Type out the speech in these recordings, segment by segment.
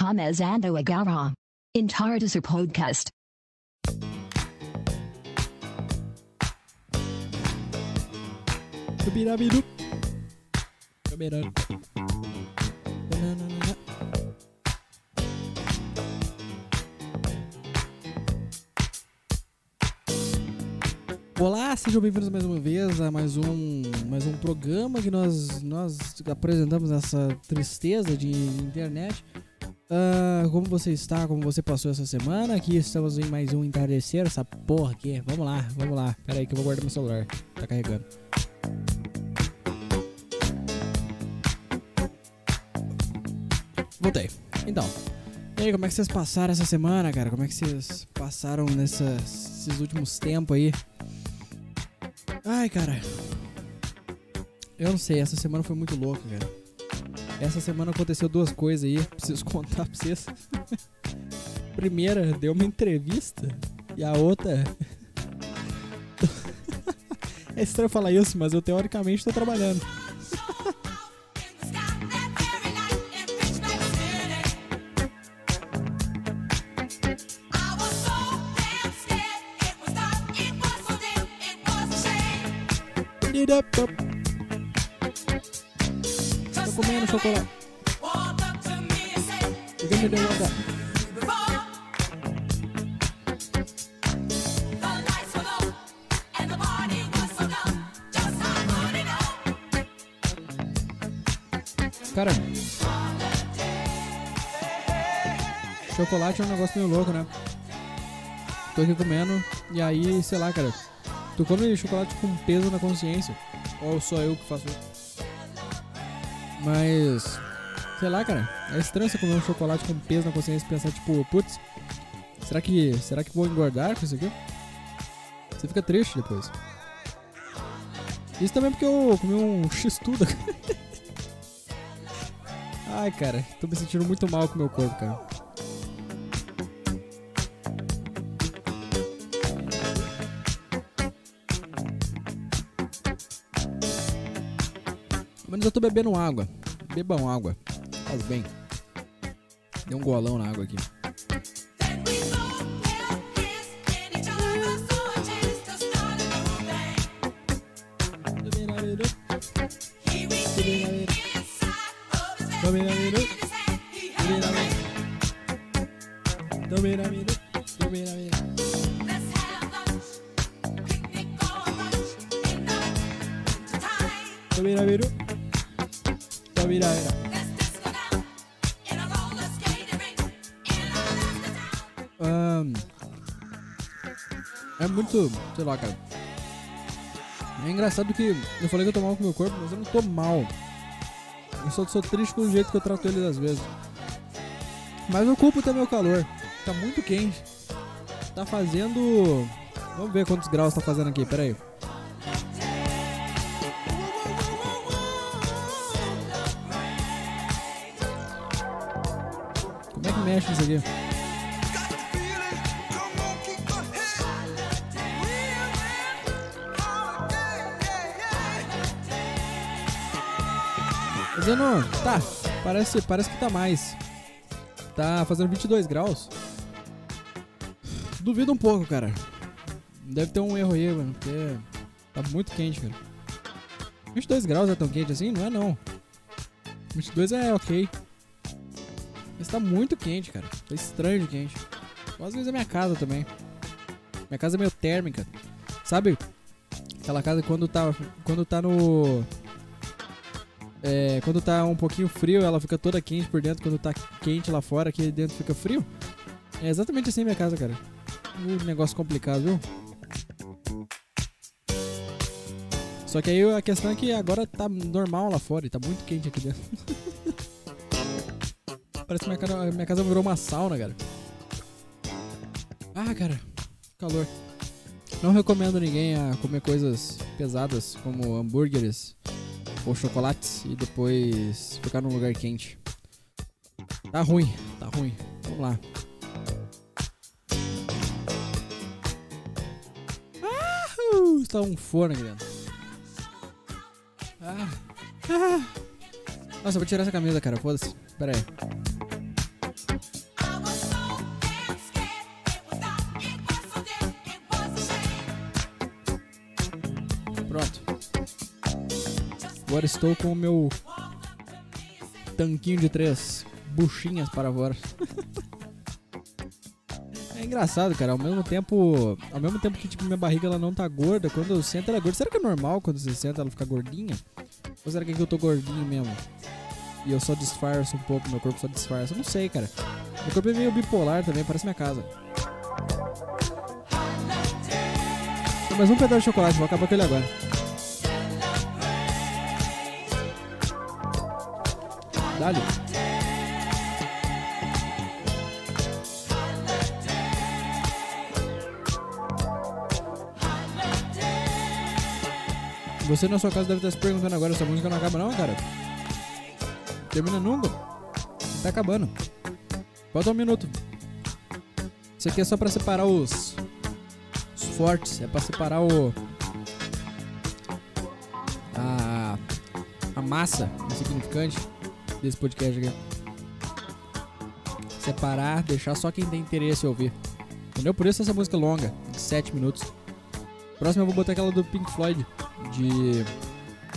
começando agora. Entardecer Podcast. Tubirabiru. Tananana. Olá, sejam bem-vindos mais uma vez a mais um, mais um programa que nós, nós apresentamos essa tristeza de internet. Ah, como você está? Como você passou essa semana? Aqui estamos em mais um entardecer, essa porra aqui. Vamos lá, vamos lá. Pera aí que eu vou guardar meu celular. Tá carregando. Voltei. Então. E aí, como é que vocês passaram essa semana, cara? Como é que vocês passaram nesses últimos tempos aí? Ai, cara. Eu não sei, essa semana foi muito louca, cara. Essa semana aconteceu duas coisas aí, preciso contar pra vocês. Primeira, deu uma entrevista. E a outra. é estranho falar isso, mas eu teoricamente tô trabalhando. Tô comendo chocolate. Me Cara. Chocolate é um negócio meio louco, né? Tô aqui comendo e aí, sei lá, cara. Tu come chocolate com peso na consciência. Ou só eu que faço isso? Mas. Sei lá, cara. É estranho você comer um chocolate com peso na consciência e pensar, tipo, putz, será que. Será que vou engordar com isso aqui? Você fica triste depois. Isso também porque eu comi um x-tudo. Ai, cara, tô me sentindo muito mal com o meu corpo, cara. Eu tô bebendo água. Bebam água. Faz bem. Dei um golão na água aqui. Sei lá, cara. É engraçado que eu falei que eu tô mal com o meu corpo, mas eu não tô mal. Eu só sou triste com o jeito que eu trato ele às vezes. Mas eu culpo também o calor. Tá muito quente. Tá fazendo. Vamos ver quantos graus tá fazendo aqui, pera aí. Como é que mexe isso aqui? Fazendo. Tá, parece, parece que tá mais. Tá fazendo 22 graus. Duvido um pouco, cara. Deve ter um erro aí, mano, porque tá muito quente, cara. 22 graus é tão quente assim? Não é não. 22 é ok. Mas tá muito quente, cara. Tá estranho de quente. Às vezes é minha casa também. Minha casa é meio térmica. Sabe? Aquela casa quando tá, quando tá no é, quando tá um pouquinho frio, ela fica toda quente por dentro. Quando tá quente lá fora, aqui dentro fica frio. É exatamente assim minha casa, cara. Um negócio complicado, viu? Só que aí a questão é que agora tá normal lá fora e tá muito quente aqui dentro. Parece que minha casa, minha casa virou uma sauna, cara. Ah, cara, calor. Não recomendo ninguém a comer coisas pesadas como hambúrgueres ou chocolates e depois ficar num lugar quente. Tá ruim, tá ruim. Vamos lá. Ah, está um forno aqui. Ah, ah. Nossa, eu vou tirar essa camisa, cara. Foda-se. Pera aí. Agora estou com o meu tanquinho de três buchinhas para fora. é engraçado, cara. Ao mesmo tempo, ao mesmo tempo que tipo minha barriga ela não tá gorda, quando eu sento ela é gorda. Será que é normal quando você senta ela ficar gordinha? Ou será que, é que eu tô gordinho mesmo? E eu só disfarço um pouco, meu corpo só disfarça. Eu não sei, cara. Meu corpo é meio bipolar também, parece minha casa. Mais um pedaço de chocolate, vou acabar com ele agora. Você na sua casa deve estar se perguntando agora, essa música não acaba não, cara. Termina nunca. Tá acabando. Falta um minuto. Isso aqui é só pra separar os, os fortes. É pra separar o... A, a massa insignificante desse podcast aqui. Separar, deixar só quem tem interesse ouvir. Entendeu? Por isso essa música é longa, de 7 minutos. Próximo eu vou botar aquela do Pink Floyd, de...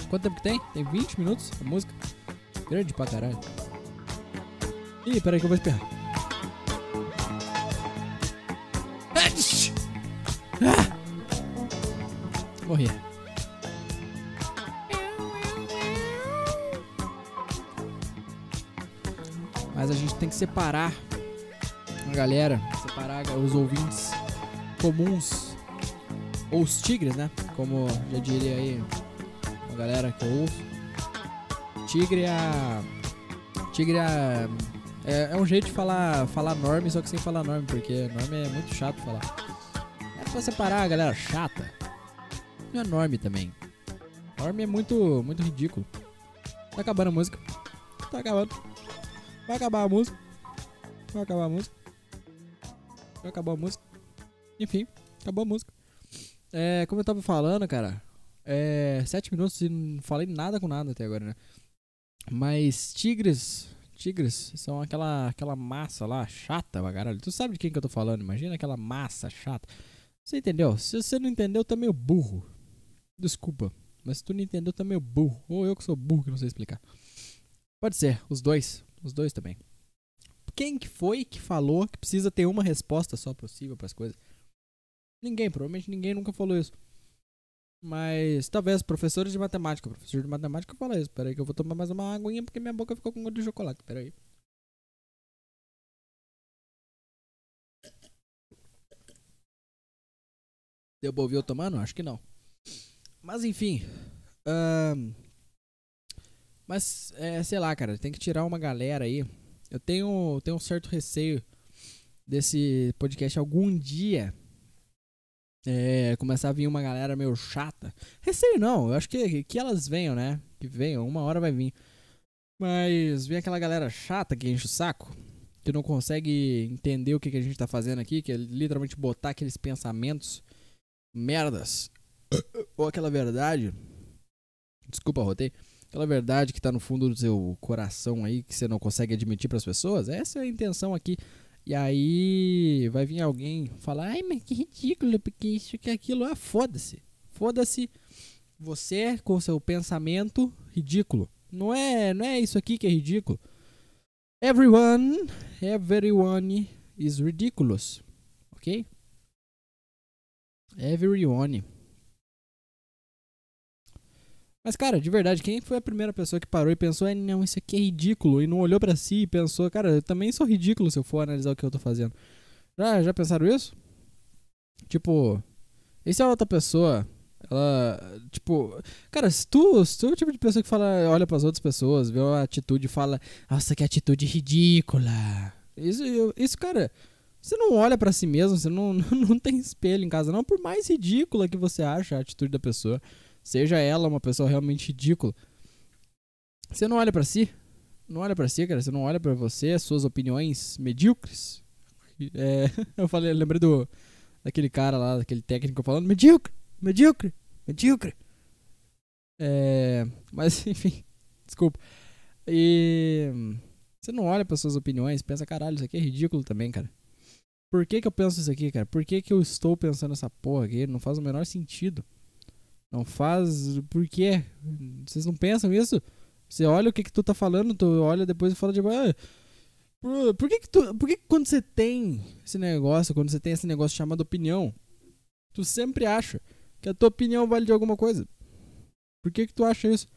Quanto tempo que tem? Tem 20 minutos a música. Grande pra caralho. Ih, peraí que eu vou espirrar. Ah! Morri. Que separar a galera, separar os ouvintes comuns, ou os tigres, né? Como já diria aí a galera que eu ouço. Tigre é a. Tigre é, a... é, é um jeito de falar, falar norme, só que sem falar norme, porque norme é muito chato falar. É pra separar a galera chata. Não é norme também. Norme é muito, muito ridículo. Tá acabando a música. Tá acabando. Vai acabar a música. Vai acabar a música. Vai acabar a música. Enfim, acabou a música. É, como eu tava falando, cara. É. Sete minutos e não falei nada com nada até agora, né? Mas tigres. Tigres são aquela, aquela massa lá, chata pra caralho. Tu sabe de quem que eu tô falando? Imagina aquela massa chata. Você entendeu? Se você não entendeu, tá meio burro. Desculpa. Mas se tu não entendeu, tá meio burro. Ou eu que sou burro que não sei explicar. Pode ser, os dois. Os dois também. Quem que foi que falou que precisa ter uma resposta só possível para as coisas? Ninguém, provavelmente ninguém nunca falou isso. Mas talvez professores de matemática. Professor de matemática fala isso. Pera aí que eu vou tomar mais uma aguinha porque minha boca ficou com gosto de chocolate. Pera aí. Deu eu tomando? Acho que não. Mas enfim. ahn, mas, é, sei lá, cara, tem que tirar uma galera aí. Eu tenho, tenho um certo receio desse podcast algum dia é, começar a vir uma galera meio chata. Receio não, eu acho que, que elas venham, né? Que venham, uma hora vai vir. Mas vem aquela galera chata que enche o saco, que não consegue entender o que, que a gente tá fazendo aqui, que é literalmente botar aqueles pensamentos merdas ou aquela verdade. Desculpa, rotei. Aquela verdade que tá no fundo do seu coração aí, que você não consegue admitir pras pessoas. Essa é a intenção aqui. E aí vai vir alguém falar, ai, mas que ridículo, porque isso que aquilo. Ah, foda-se. Foda-se você com seu pensamento ridículo. Não é, não é isso aqui que é ridículo. Everyone, everyone is ridiculous. Ok? Everyone. Mas, cara, de verdade, quem foi a primeira pessoa que parou e pensou, é, não, isso aqui é ridículo, e não olhou pra si e pensou, cara, eu também sou ridículo se eu for analisar o que eu tô fazendo. Já, já pensaram isso? Tipo, e se a outra pessoa, ela, tipo, cara, se tu, se tu é o tipo de pessoa que fala, olha pras outras pessoas, vê uma atitude e fala, nossa, que atitude ridícula. Isso, isso cara, você não olha pra si mesmo, você não, não tem espelho em casa, não, por mais ridícula que você acha a atitude da pessoa seja ela uma pessoa realmente ridícula. Você não olha pra si, não olha pra si, cara, você não olha pra você, as suas opiniões medíocres. É, eu falei, eu lembrei do daquele cara lá, daquele técnico falando medíocre, medíocre, medíocre. É, mas enfim, desculpa. E você não olha para suas opiniões, pensa, caralho, isso aqui é ridículo também, cara. Por que que eu penso isso aqui, cara? Por que que eu estou pensando essa porra aqui? Não faz o menor sentido. Não faz. Por quê? Vocês não pensam isso? Você olha o que, que tu tá falando, tu olha depois e fala de. Tipo, ah, por, que, que tu. Por que, que quando você tem esse negócio, quando você tem esse negócio chamado opinião, tu sempre acha que a tua opinião vale de alguma coisa? Por que, que tu acha isso?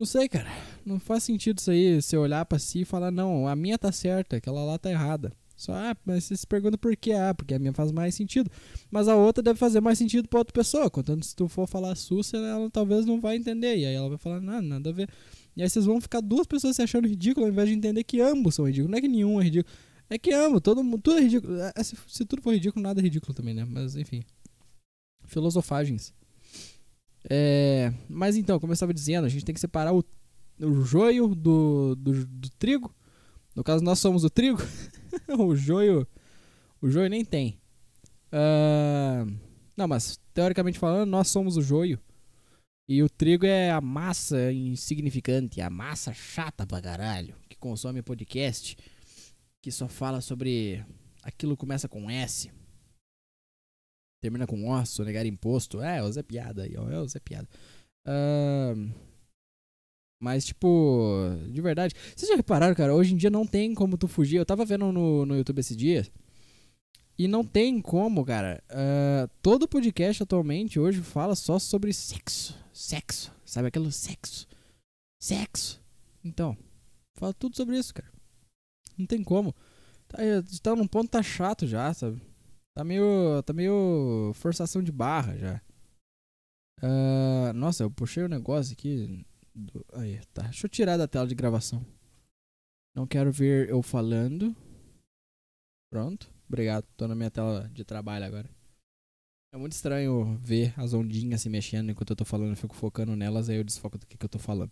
Não sei, cara. Não faz sentido isso aí, você olhar pra si e falar, não, a minha tá certa, aquela lá tá errada. Só, ah, mas você se pergunta por que, ah, porque a minha faz mais sentido. Mas a outra deve fazer mais sentido pra outra pessoa. Contanto se tu for falar sussa, ela talvez não vai entender. E aí ela vai falar, não, nada a ver. E aí vocês vão ficar duas pessoas se achando ridículo ao invés de entender que ambos são ridículos. Não é que nenhum é ridículo. É que ambos, todo mundo, tudo é ridículo. É, se, se tudo for ridículo, nada é ridículo também, né? Mas enfim. Filosofagens. É, mas então, como eu estava dizendo, a gente tem que separar o, o joio do, do, do trigo. No caso, nós somos o trigo. o joio. O joio nem tem. Uh, não, mas teoricamente falando, nós somos o joio. E o trigo é a massa insignificante, a massa chata pra caralho, que consome podcast, que só fala sobre aquilo começa com S. Termina com O, sonegar imposto. É, o Zé Piada aí, ó. É o Zé Piada. Uh, mas, tipo, de verdade. Vocês já repararam, cara? Hoje em dia não tem como tu fugir. Eu tava vendo no, no YouTube esse dia. E não tem como, cara. Uh, todo podcast atualmente hoje fala só sobre sexo. Sexo. Sabe aquele sexo? Sexo. Então, fala tudo sobre isso, cara. Não tem como. Tá, tá num ponto tá chato já, sabe? Tá meio. Tá meio. forçação de barra já. Uh, nossa, eu puxei o um negócio aqui. Do... Aí, tá. Deixa eu tirar da tela de gravação. Não quero ver eu falando. Pronto. Obrigado. Tô na minha tela de trabalho agora. É muito estranho ver as ondinhas se mexendo enquanto eu tô falando. Eu fico focando nelas, aí eu desfoco do que, que eu tô falando.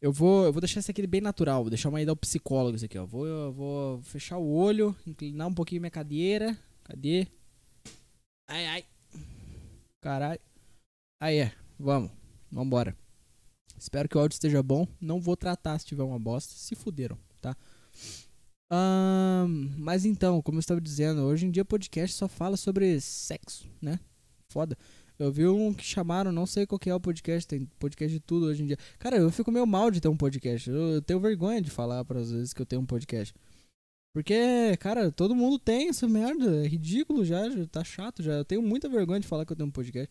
Eu vou, eu vou deixar isso aqui bem natural. Vou deixar uma ida ao psicólogo isso aqui, ó. Vou, eu vou fechar o olho, inclinar um pouquinho minha cadeira. Cadê? Ai, ai. Caralho. Aí é. Vamos. Vambora. Espero que o áudio esteja bom. Não vou tratar se tiver uma bosta. Se fuderam, tá? Um, mas então, como eu estava dizendo, hoje em dia podcast só fala sobre sexo, né? Foda. Eu vi um que chamaram, não sei qual que é o podcast, tem podcast de tudo hoje em dia. Cara, eu fico meio mal de ter um podcast. Eu tenho vergonha de falar para as vezes que eu tenho um podcast. Porque, cara, todo mundo tem essa merda. É ridículo já, já tá chato já. Eu tenho muita vergonha de falar que eu tenho um podcast.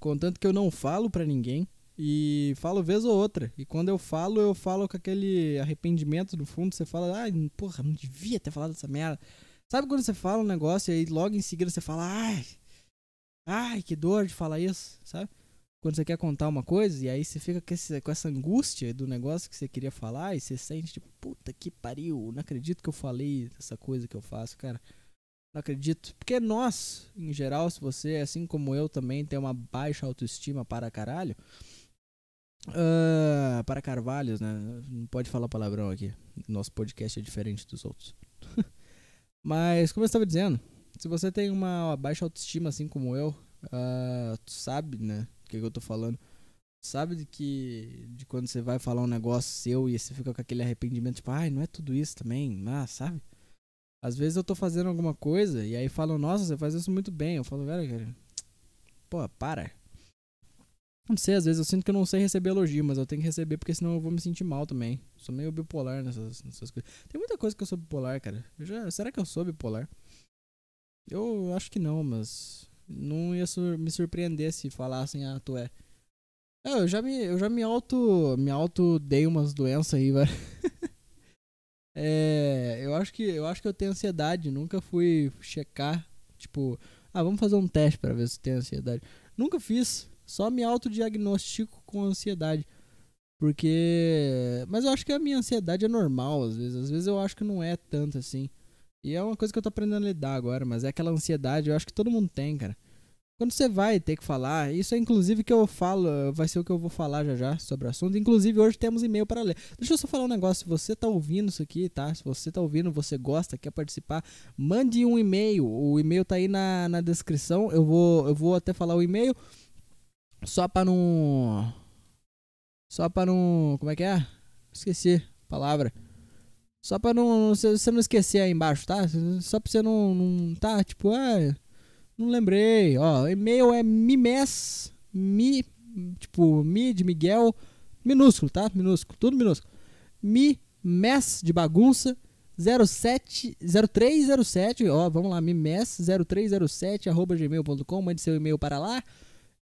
Contanto que eu não falo pra ninguém. E falo vez ou outra. E quando eu falo, eu falo com aquele arrependimento no fundo. Você fala, ai, porra, não devia ter falado essa merda. Sabe quando você fala um negócio e aí logo em seguida você fala, ai, ai, que dor de falar isso, sabe? Quando você quer contar uma coisa e aí você fica com, esse, com essa angústia do negócio que você queria falar e você sente tipo, puta que pariu, não acredito que eu falei essa coisa que eu faço, cara. Não acredito. Porque nós, em geral, se você, assim como eu também, tem uma baixa autoestima para caralho, Uh, para Carvalhos, né? Não pode falar palavrão aqui. Nosso podcast é diferente dos outros. Mas, como eu estava dizendo, se você tem uma baixa autoestima, assim como eu, uh, tu sabe, né? O que, que eu tô falando. Sabe de que de quando você vai falar um negócio seu e você fica com aquele arrependimento, tipo, ai, não é tudo isso também, ah, sabe? Às vezes eu tô fazendo alguma coisa e aí falam, nossa, você faz isso muito bem. Eu falo, velho, cara, pô, para não sei, às vezes eu sinto que eu não sei receber elogio, mas eu tenho que receber porque senão eu vou me sentir mal também. Sou meio bipolar nessas, nessas coisas. Tem muita coisa que eu sou bipolar, cara. Já, será que eu sou bipolar? Eu acho que não, mas não ia sur me surpreender se falassem, ah, tu é. é. Eu já me, eu já me auto, me auto dei umas doenças aí, velho. é, eu acho que eu acho que eu tenho ansiedade, nunca fui checar, tipo, ah, vamos fazer um teste para ver se tem ansiedade. Nunca fiz. Só me autodiagnostico com ansiedade. Porque. Mas eu acho que a minha ansiedade é normal, às vezes. Às vezes eu acho que não é tanto assim. E é uma coisa que eu tô aprendendo a lidar agora, mas é aquela ansiedade, eu acho que todo mundo tem, cara. Quando você vai ter que falar, isso é inclusive que eu falo, vai ser o que eu vou falar já já sobre o assunto. Inclusive, hoje temos e-mail para ler. Deixa eu só falar um negócio. Se você tá ouvindo isso aqui, tá? Se você tá ouvindo, você gosta, quer participar, mande um e-mail. O e-mail tá aí na, na descrição. Eu vou, eu vou até falar o e-mail. Só pra não. Só pra não. Como é que é? Esqueci a palavra. Só pra não. Você não esquecer aí embaixo, tá? Só pra você não. não tá, tipo, ah. Não lembrei. Ó, e-mail é mimes, mi, tipo, mi de Miguel, minúsculo, tá? Minúsculo, tudo minúsculo. Mimes de bagunça, 07, 0307, ó, vamos lá, mimes 0307 arroba gmail.com, mande seu e-mail para lá.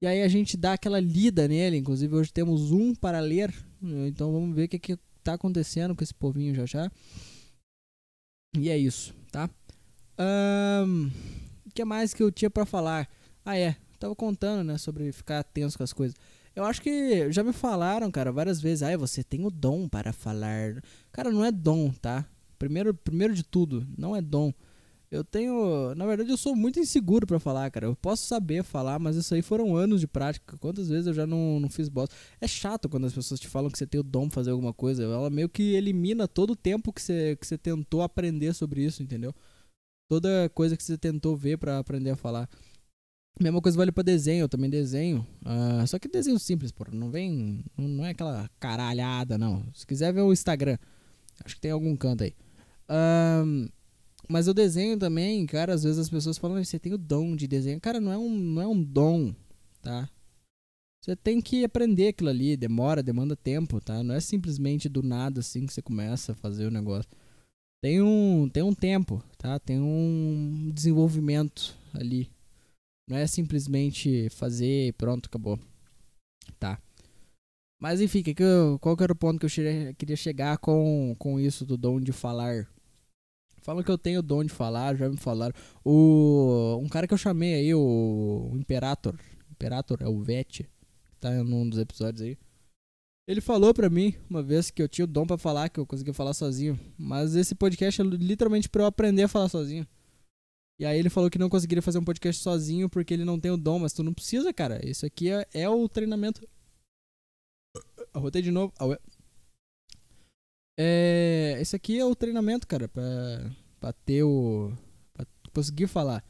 E aí a gente dá aquela lida nele, inclusive hoje temos um para ler, então vamos ver o que, que tá acontecendo com esse povinho já já. E é isso, tá? Um, o que mais que eu tinha para falar? Ah, é. Tava contando, né, sobre ficar tenso com as coisas. Eu acho que já me falaram, cara, várias vezes. Ah, você tem o dom para falar. Cara, não é dom, tá? Primeiro, primeiro de tudo, não é dom. Eu tenho. Na verdade, eu sou muito inseguro para falar, cara. Eu posso saber falar, mas isso aí foram anos de prática. Quantas vezes eu já não, não fiz bosta? É chato quando as pessoas te falam que você tem o dom pra fazer alguma coisa. Ela meio que elimina todo o tempo que você, que você tentou aprender sobre isso, entendeu? Toda coisa que você tentou ver para aprender a falar. Mesma coisa vale pra desenho, eu também desenho. Uh, só que desenho simples, pô. Não vem. Não é aquela caralhada, não. Se quiser ver o Instagram, acho que tem algum canto aí. Uh, mas eu desenho também, cara. Às vezes as pessoas falam, você tem o dom de desenho. Cara, não é um, não é um dom, tá? Você tem que aprender aquilo ali. Demora, demanda tempo, tá? Não é simplesmente do nada assim que você começa a fazer o negócio. Tem um, tem um tempo, tá? Tem um desenvolvimento ali. Não é simplesmente fazer e pronto, acabou. Tá. Mas enfim, que que eu, qual que era o ponto que eu queria chegar com, com isso do dom de falar? Falam que eu tenho dom de falar, já me falaram. O, um cara que eu chamei aí, o, o Imperator. Imperator é o Vete, tá num dos episódios aí. Ele falou pra mim uma vez que eu tinha o dom para falar, que eu conseguia falar sozinho. Mas esse podcast é literalmente pra eu aprender a falar sozinho. E aí ele falou que não conseguiria fazer um podcast sozinho porque ele não tem o dom, mas tu não precisa, cara. Isso aqui é, é o treinamento. Arrotei de novo. É, esse aqui é o treinamento, cara, pra, pra ter o. pra conseguir falar.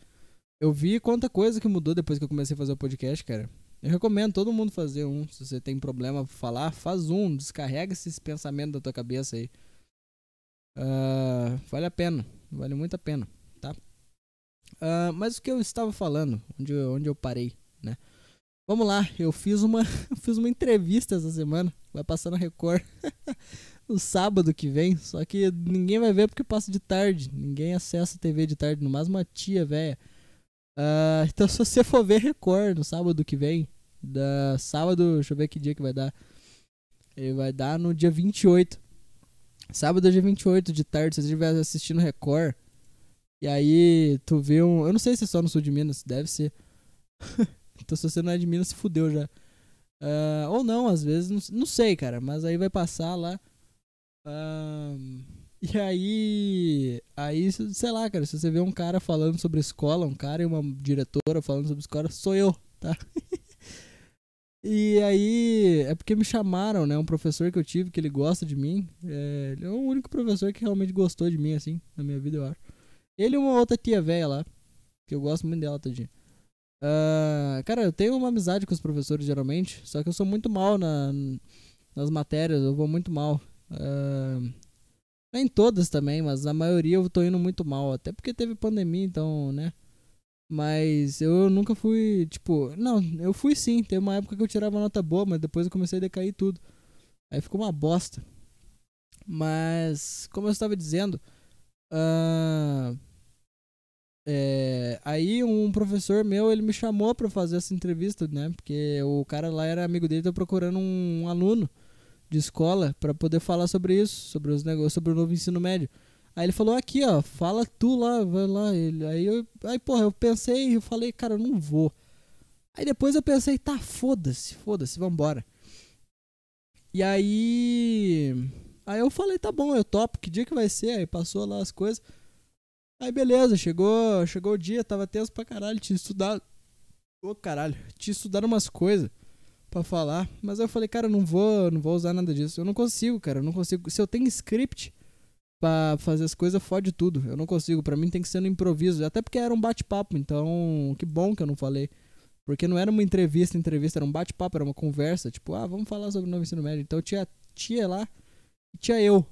Eu vi quanta coisa que mudou depois que eu comecei a fazer o podcast, cara. Eu recomendo todo mundo fazer um. Se você tem problema pra falar, faz um. Descarrega esses pensamentos da tua cabeça aí. Uh, vale a pena. Vale muito a pena, tá? Uh, mas o que eu estava falando, onde, onde eu parei, né? Vamos lá, eu fiz uma, fiz uma entrevista essa semana, vai passar na Record, no sábado que vem, só que ninguém vai ver porque passa de tarde, ninguém acessa a TV de tarde, no máximo uma tia velha. Uh, então se você for ver Record no sábado que vem, da sábado, deixa eu ver que dia que vai dar, ele vai dar no dia 28. Sábado é dia 28 de tarde, se você estiver assistindo Record, e aí tu vê um. Eu não sei se é só no sul de Minas, deve ser. então se você não é de Minas, se fudeu já. Uh, ou não, às vezes, não, não, sei, cara. Mas aí vai passar lá. Uh, e aí. Aí, sei lá, cara. Se você vê um cara falando sobre escola, um cara e uma diretora falando sobre escola, sou eu, tá? E aí, é porque me chamaram, né? Um professor que eu tive, que ele gosta de mim. É, ele é o único professor que realmente gostou de mim, assim, na minha vida, eu acho. Ele e uma outra tia velha lá. Que eu gosto muito dela, tadinha. Uh, cara, eu tenho uma amizade com os professores geralmente. Só que eu sou muito mal na, nas matérias. Eu vou muito mal. Uh, nem todas também, mas na maioria eu tô indo muito mal. Até porque teve pandemia, então, né? Mas eu nunca fui, tipo. Não, eu fui sim. Teve uma época que eu tirava nota boa, mas depois eu comecei a decair tudo. Aí ficou uma bosta. Mas, como eu estava dizendo. Uh, é, aí um professor meu, ele me chamou para fazer essa entrevista, né? Porque o cara lá era amigo dele, tá procurando um, um aluno de escola para poder falar sobre isso, sobre os negócios, sobre o novo ensino médio. Aí ele falou aqui, ó, fala tu lá, vai lá. Ele, aí eu, aí porra, eu pensei, eu falei, cara, eu não vou. Aí depois eu pensei, tá, foda-se, foda-se, vambora. E aí, aí eu falei, tá bom, eu topo, que dia que vai ser? Aí passou lá as coisas. Aí beleza, chegou, chegou o dia, tava tenso pra caralho, tinha estudado. Ô oh, caralho, tinha estudado umas coisas para falar, mas eu falei, cara, não vou, não vou usar nada disso. Eu não consigo, cara, eu não consigo. Se eu tenho script para fazer as coisas, fode tudo. Eu não consigo, para mim tem que ser no improviso, até porque era um bate-papo, então que bom que eu não falei. Porque não era uma entrevista, entrevista, era um bate-papo, era uma conversa, tipo, ah, vamos falar sobre o novo ensino médio. Então tinha a tia lá tinha eu.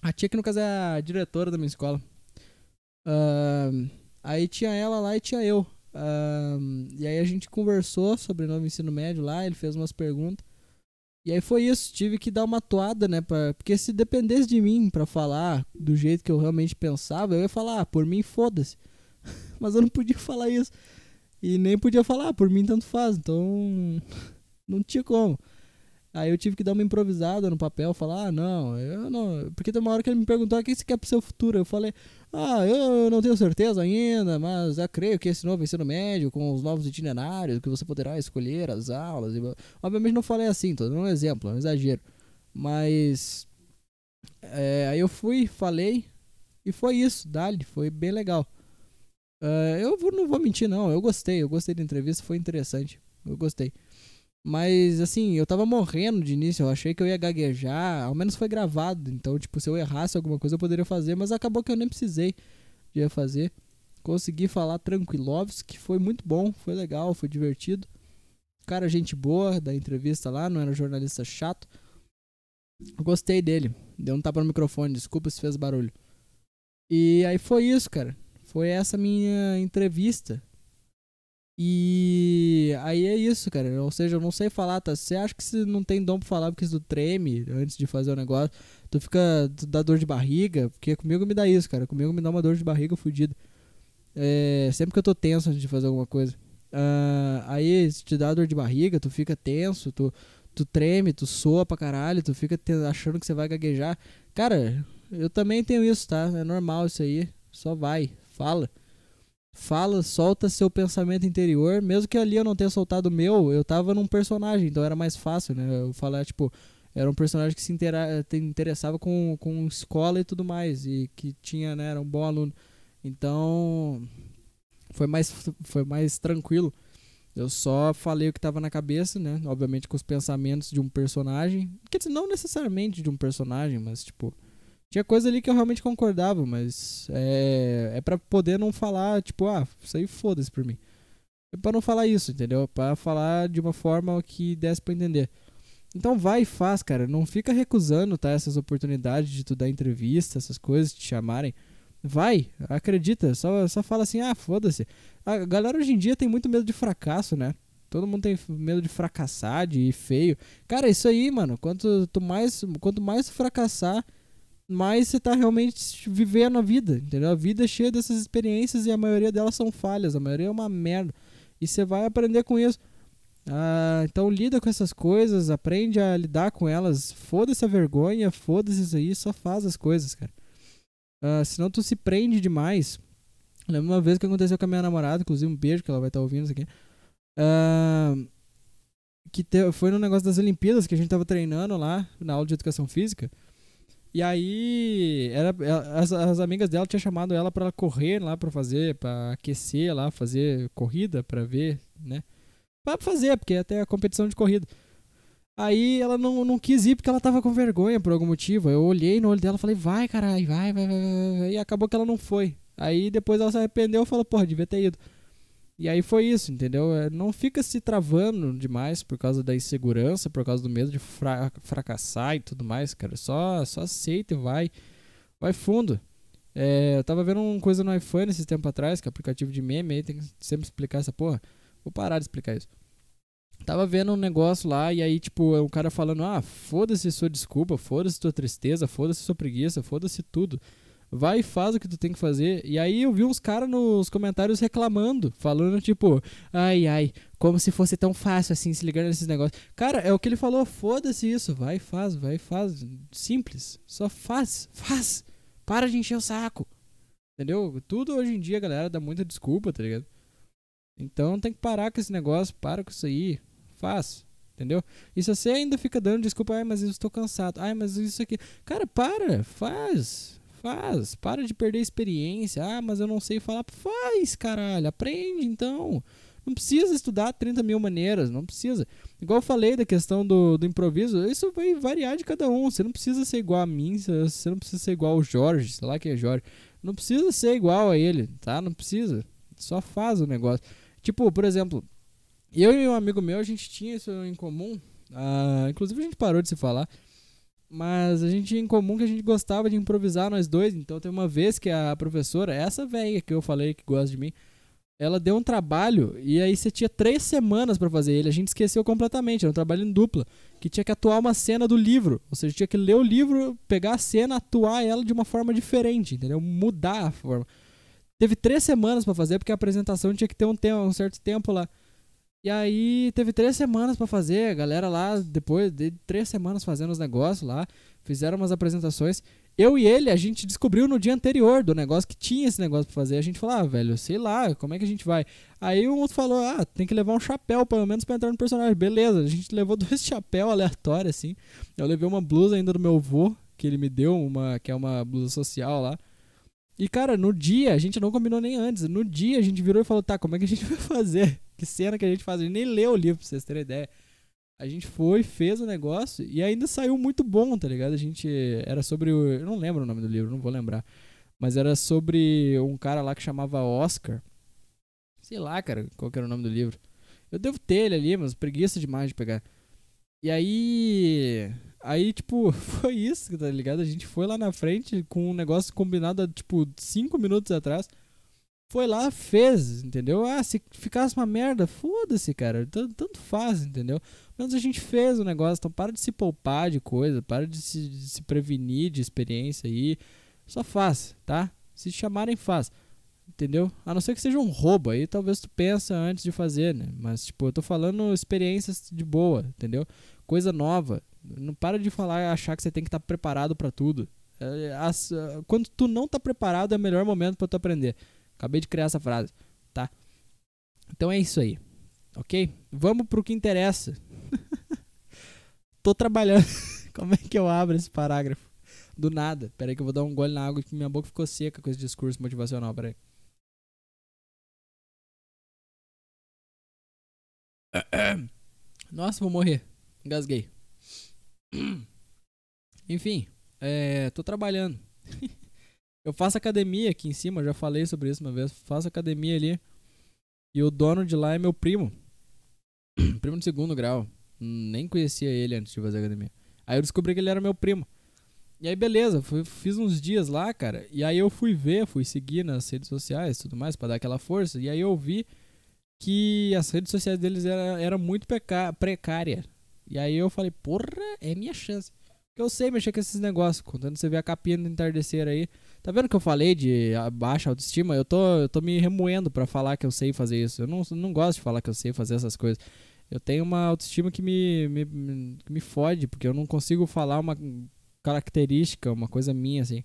A tia que no caso é a diretora da minha escola. Uh, aí tinha ela lá e tinha eu. Ahn, e aí a gente conversou sobre novo ensino médio lá, ele fez umas perguntas. E aí foi isso, tive que dar uma toada, né? Pra, porque se dependesse de mim pra falar do jeito que eu realmente pensava, eu ia falar, ah, por mim foda-se. Mas eu não podia falar isso. E nem podia falar, ah, por mim tanto faz. Então, não tinha como. Aí eu tive que dar uma improvisada no papel, falar, ah, não, eu não. Porque tem uma hora que ele me perguntou, ah, o que você quer pro seu futuro? Eu falei, ah, eu não tenho certeza ainda, mas eu creio que esse novo ensino médio, com os novos itinerários, que você poderá escolher as aulas. E... Obviamente não falei assim, tô dando um exemplo, é um exagero. Mas. é, aí eu fui, falei, e foi isso, Dali, foi bem legal. É, eu não vou mentir, não, eu gostei, eu gostei da entrevista, foi interessante, eu gostei. Mas, assim, eu tava morrendo de início, eu achei que eu ia gaguejar, ao menos foi gravado, então, tipo, se eu errasse alguma coisa eu poderia fazer, mas acabou que eu nem precisei de fazer. Consegui falar tranquilovs, que foi muito bom, foi legal, foi divertido. Cara, gente boa da entrevista lá, não era jornalista chato. Eu Gostei dele, deu um tapa no microfone, desculpa se fez barulho. E aí foi isso, cara. Foi essa minha entrevista. E aí é isso, cara. Ou seja, eu não sei falar, tá? Você acha que você não tem dom pra falar porque tu treme antes de fazer o negócio? Tu fica. Tu dá dor de barriga? Porque comigo me dá isso, cara. Comigo me dá uma dor de barriga fodida. É, sempre que eu tô tenso antes de fazer alguma coisa. Ah, aí, se te dá dor de barriga, tu fica tenso, tu, tu treme, tu soa pra caralho, tu fica achando que você vai gaguejar. Cara, eu também tenho isso, tá? É normal isso aí. Só vai, fala. Fala, solta seu pensamento interior. Mesmo que ali eu não tenha soltado o meu, eu tava num personagem, então era mais fácil, né? Eu falar, tipo, era um personagem que se intera- te interessava com, com escola e tudo mais. E que tinha, né? Era um bom aluno. Então, foi mais, foi mais tranquilo. Eu só falei o que tava na cabeça, né? Obviamente com os pensamentos de um personagem. Quer dizer, não necessariamente de um personagem, mas tipo. Tinha coisa ali que eu realmente concordava, mas é, é pra poder não falar, tipo, ah, isso aí foda-se por mim. É pra não falar isso, entendeu? Pra falar de uma forma que desse pra entender. Então vai e faz, cara. Não fica recusando, tá? Essas oportunidades de tu dar entrevista, essas coisas, te chamarem. Vai, acredita. Só, só fala assim, ah, foda-se. A galera hoje em dia tem muito medo de fracasso, né? Todo mundo tem medo de fracassar, de ir feio. Cara, isso aí, mano. Quanto, tu mais, quanto mais fracassar, mais você tá realmente vivendo a vida, entendeu? A vida é cheia dessas experiências e a maioria delas são falhas, a maioria é uma merda. E você vai aprender com isso. Ah, então lida com essas coisas, aprende a lidar com elas. Foda-se a vergonha, foda-se isso aí, só faz as coisas, cara. Ah, senão tu se prende demais. Lembro uma vez que aconteceu com a minha namorada, inclusive um beijo que ela vai estar ouvindo isso aqui. Ah, que te- foi no negócio das Olimpíadas que a gente tava treinando lá na aula de educação física. E aí, era, as, as amigas dela tinham chamado ela pra ela correr lá pra fazer, pra aquecer lá, fazer corrida pra ver, né? Pra fazer, porque até a competição de corrida. Aí ela não, não quis ir porque ela tava com vergonha por algum motivo. Eu olhei no olho dela e falei, vai, caralho, vai, vai, vai, vai. E acabou que ela não foi. Aí depois ela se arrependeu e falou, porra, devia ter ido. E aí foi isso, entendeu? É, Não fica se travando demais por causa da insegurança, por causa do medo de fra- fracassar e tudo mais, cara. Só, só aceita e vai. Vai fundo. É, eu tava vendo uma coisa no iPhone esse tempo atrás, que é aplicativo de meme, aí tem que sempre explicar essa porra. Vou parar de explicar isso. Tava vendo um negócio lá e aí, tipo, o cara falando: Ah, foda-se sua desculpa, foda-se tua tristeza, foda-se sua preguiça, foda-se tudo. Vai e faz o que tu tem que fazer. E aí eu vi uns caras nos comentários reclamando, falando tipo, ai ai, como se fosse tão fácil assim se ligar nesses negócios. Cara, é o que ele falou, foda-se isso, vai e faz, vai e faz. Simples, só faz, faz. Para de encher o saco. Entendeu? Tudo hoje em dia, galera, dá muita desculpa, tá ligado? Então tem que parar com esse negócio, para com isso aí, faz. Entendeu? E se você ainda fica dando desculpa, ai, mas eu estou cansado, ai, mas isso aqui. Cara, para, faz, faz. Para de perder experiência. Ah, mas eu não sei falar. Faz, caralho, aprende então. Não precisa estudar 30 mil maneiras, não precisa. Igual eu falei da questão do, do improviso, isso vai variar de cada um. Você não precisa ser igual a mim, você não precisa ser igual ao Jorge, sei lá quem é Jorge. Não precisa ser igual a ele, tá? Não precisa. Só faz o negócio. Tipo, por exemplo, eu e um amigo meu, a gente tinha isso em comum. Ah, inclusive a gente parou de se falar. Mas a gente tinha em comum que a gente gostava de improvisar nós dois. Então tem uma vez que a professora, essa velha que eu falei que gosta de mim, ela deu um trabalho e aí você tinha três semanas pra fazer ele. A gente esqueceu completamente. Era um trabalho em dupla. Que tinha que atuar uma cena do livro. Ou seja, tinha que ler o livro, pegar a cena, atuar ela de uma forma diferente, entendeu? Mudar a forma. Teve três semanas pra fazer, porque a apresentação tinha que ter um, tempo, um certo tempo lá. E aí teve três semanas pra fazer. A galera lá, depois de três semanas fazendo os negócios lá, fizeram umas apresentações. Eu e ele, a gente descobriu no dia anterior do negócio que tinha esse negócio pra fazer. A gente falou, ah, velho, sei lá, como é que a gente vai? Aí um outro falou, ah, tem que levar um chapéu, pelo menos, pra entrar no personagem. Beleza, a gente levou dois chapéus aleatórios, assim. Eu levei uma blusa ainda do meu avô, que ele me deu, uma que é uma blusa social lá. E, cara, no dia, a gente não combinou nem antes. No dia, a gente virou e falou, tá, como é que a gente vai fazer? Que cena que a gente faz? A gente nem leu o livro, pra vocês terem ideia. A gente foi, fez o negócio e ainda saiu muito bom, tá ligado? A gente. Era sobre o. Eu não lembro o nome do livro, não vou lembrar. Mas era sobre um cara lá que chamava Oscar. Sei lá, cara, qual era o nome do livro. Eu devo ter ele ali, mas preguiça demais de pegar. E aí. Aí, tipo, foi isso, tá ligado? A gente foi lá na frente com um negócio combinado, tipo, cinco minutos atrás foi lá, fez, entendeu? Ah, se ficasse uma merda, foda-se, cara. Tanto faz, entendeu? Mas a gente fez o negócio, então para de se poupar de coisa, para de se, de se prevenir de experiência aí. Só faz, tá? Se chamarem, faz. Entendeu? A não ser que seja um roubo aí, talvez tu pensa antes de fazer, né? Mas, tipo, eu tô falando experiências de boa, entendeu? Coisa nova. Não para de falar achar que você tem que estar tá preparado para tudo. É, as, quando tu não tá preparado, é o melhor momento para tu aprender. Acabei de criar essa frase, tá? Então é isso aí, ok? Vamos pro que interessa. Tô trabalhando. Como é que eu abro esse parágrafo? Do nada. Pera aí que eu vou dar um gole na água que minha boca ficou seca com esse discurso motivacional. Pera aí. Nossa, vou morrer. Engasguei. Enfim, é, tô trabalhando. Eu faço academia aqui em cima, já falei sobre isso uma vez. Faço academia ali. E o dono de lá é meu primo. primo de segundo grau. Nem conhecia ele antes de fazer academia. Aí eu descobri que ele era meu primo. E aí, beleza, fui, fiz uns dias lá, cara. E aí eu fui ver, fui seguir nas redes sociais e tudo mais, para dar aquela força. E aí eu vi que as redes sociais deles era, era muito precária. E aí eu falei, porra, é minha chance. Porque eu sei mexer com esses negócios. Contando você ver a capinha do entardecer aí. Tá vendo que eu falei de baixa autoestima? Eu tô, eu tô me remoendo para falar que eu sei fazer isso. Eu não, não gosto de falar que eu sei fazer essas coisas. Eu tenho uma autoestima que me, me, me fode, porque eu não consigo falar uma característica, uma coisa minha, assim.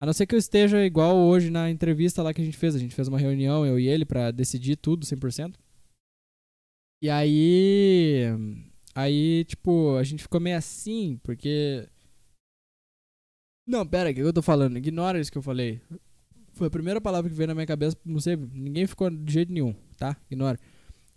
A não ser que eu esteja igual hoje na entrevista lá que a gente fez. A gente fez uma reunião, eu e ele, para decidir tudo 100%. E aí. Aí, tipo, a gente ficou meio assim, porque não, pera, o que eu tô falando? Ignora isso que eu falei. Foi a primeira palavra que veio na minha cabeça, não sei, ninguém ficou de jeito nenhum, tá? Ignora.